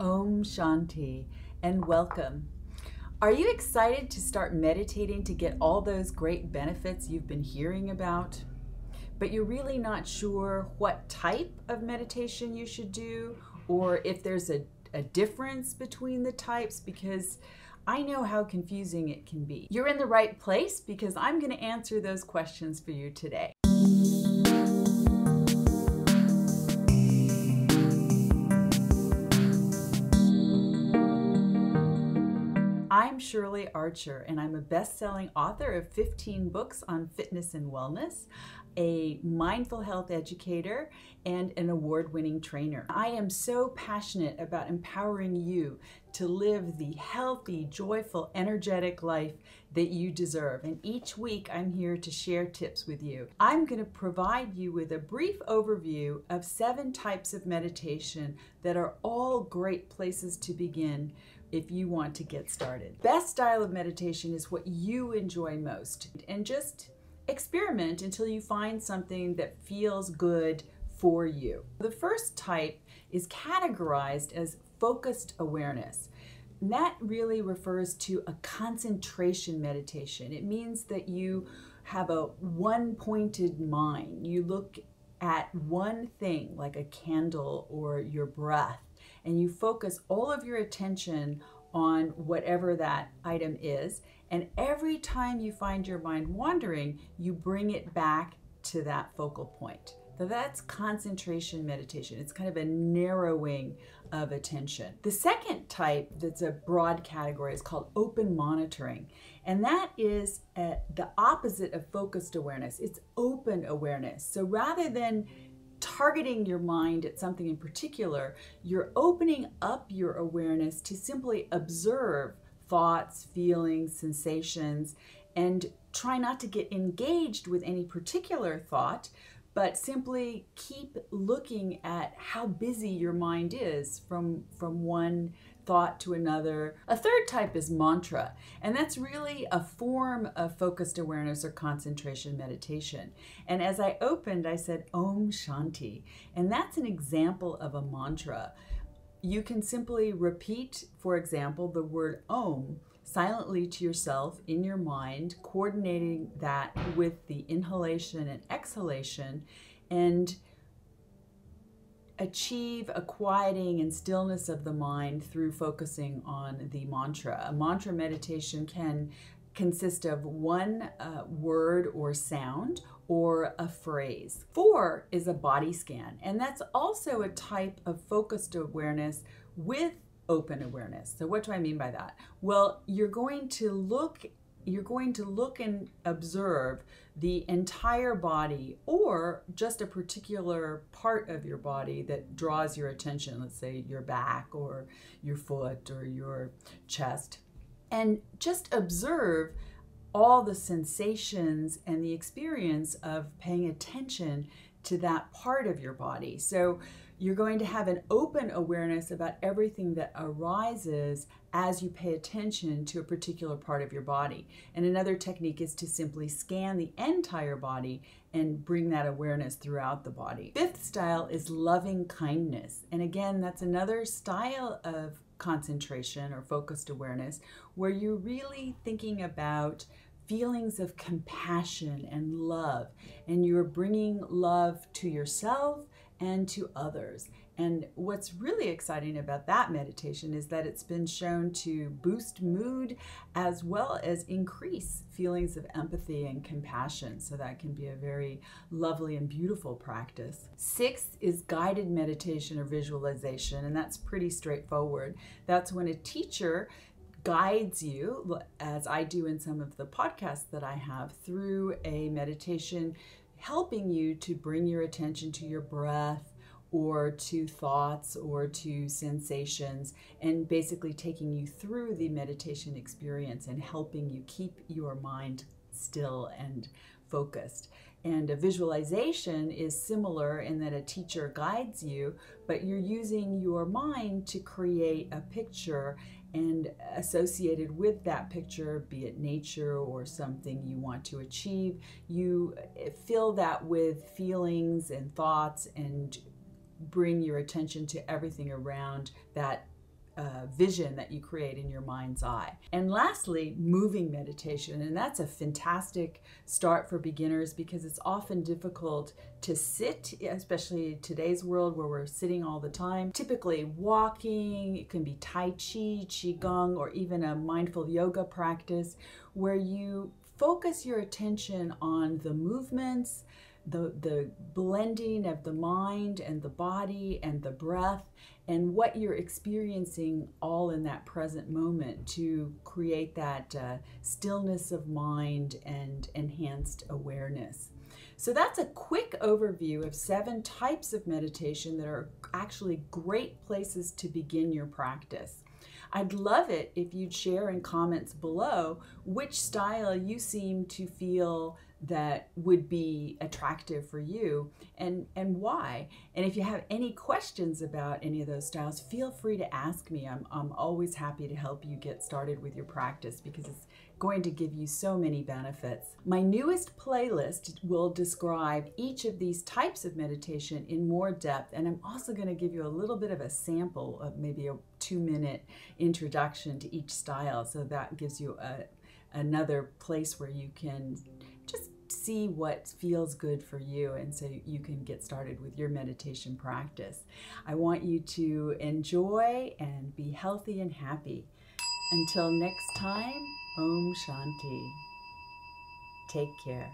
Om Shanti and welcome. Are you excited to start meditating to get all those great benefits you've been hearing about? But you're really not sure what type of meditation you should do or if there's a, a difference between the types because I know how confusing it can be. You're in the right place because I'm going to answer those questions for you today. I'm Shirley Archer, and I'm a best selling author of 15 books on fitness and wellness, a mindful health educator, and an award winning trainer. I am so passionate about empowering you to live the healthy, joyful, energetic life that you deserve. And each week I'm here to share tips with you. I'm going to provide you with a brief overview of seven types of meditation that are all great places to begin if you want to get started. Best style of meditation is what you enjoy most. And just experiment until you find something that feels good for you. The first type is categorized as focused awareness. And that really refers to a concentration meditation. It means that you have a one pointed mind. You look at one thing like a candle or your breath and you focus all of your attention on whatever that item is. And every time you find your mind wandering, you bring it back to that focal point. So that's concentration meditation. It's kind of a narrowing of attention. The second type that's a broad category is called open monitoring. And that is uh, the opposite of focused awareness. It's open awareness. So rather than targeting your mind at something in particular, you're opening up your awareness to simply observe thoughts, feelings, sensations, and try not to get engaged with any particular thought, but simply keep looking at how busy your mind is from, from one thought to another. A third type is mantra, and that's really a form of focused awareness or concentration meditation. And as I opened, I said Om Shanti, and that's an example of a mantra. You can simply repeat, for example, the word Om silently to yourself in your mind, coordinating that with the inhalation and exhalation, and achieve a quieting and stillness of the mind through focusing on the mantra. A mantra meditation can consist of one uh, word or sound or a phrase. Four is a body scan, and that's also a type of focused awareness with open awareness. So, what do I mean by that? Well, you're going to look you're going to look and observe the entire body or just a particular part of your body that draws your attention, let's say your back or your foot or your chest, and just observe all the sensations and the experience of paying attention to that part of your body. So you're going to have an open awareness about everything that arises as you pay attention to a particular part of your body. And another technique is to simply scan the entire body and bring that awareness throughout the body. Fifth style is loving kindness. And again, that's another style of concentration or focused awareness where you're really thinking about feelings of compassion and love, and you're bringing love to yourself and to others. And what's really exciting about that meditation is that it's been shown to boost mood as well as increase feelings of empathy and compassion. So that can be a very lovely and beautiful practice. Sixth is guided meditation or visualization, and that's pretty straightforward. That's when a teacher guides you, as I do in some of the podcasts that I have, through a meditation, helping you to bring your attention to your breath or to thoughts or to sensations, and basically taking you through the meditation experience and helping you keep your mind still and focused. And a visualization is similar in that a teacher guides you, but you're using your mind to create a picture and associated with that picture, be it nature or something you want to achieve, you fill that with feelings and thoughts and bring your attention to everything around that uh, vision that you create in your mind's eye. And lastly, moving meditation. And that's a fantastic start for beginners because it's often difficult to sit, especially today's world where we're sitting all the time. Typically, walking, it can be Tai Chi, Qigong, or even a mindful yoga practice where you focus your attention on the movements the, the blending of the mind and the body and the breath and what you're experiencing all in that present moment to create that uh, stillness of mind and enhanced awareness. So that's a quick overview of seven types of meditation that are actually great places to begin your practice. I'd love it if you'd share in comments below which style you seem to feel that would be attractive for you and and why. And if you have any questions about any of those styles feel free to ask me. I'm, I'm always happy to help you get started with your practice because it's going to give you so many benefits. My newest playlist will describe each of these types of meditation in more depth and i'm also going to give you a little bit of a sample of maybe a two minute introduction to each style. So that gives you a another place where you can see what feels good for you and so you can get started with your meditation practice. I want you to enjoy and be healthy and happy. Until next time, Om Shanti. Take care.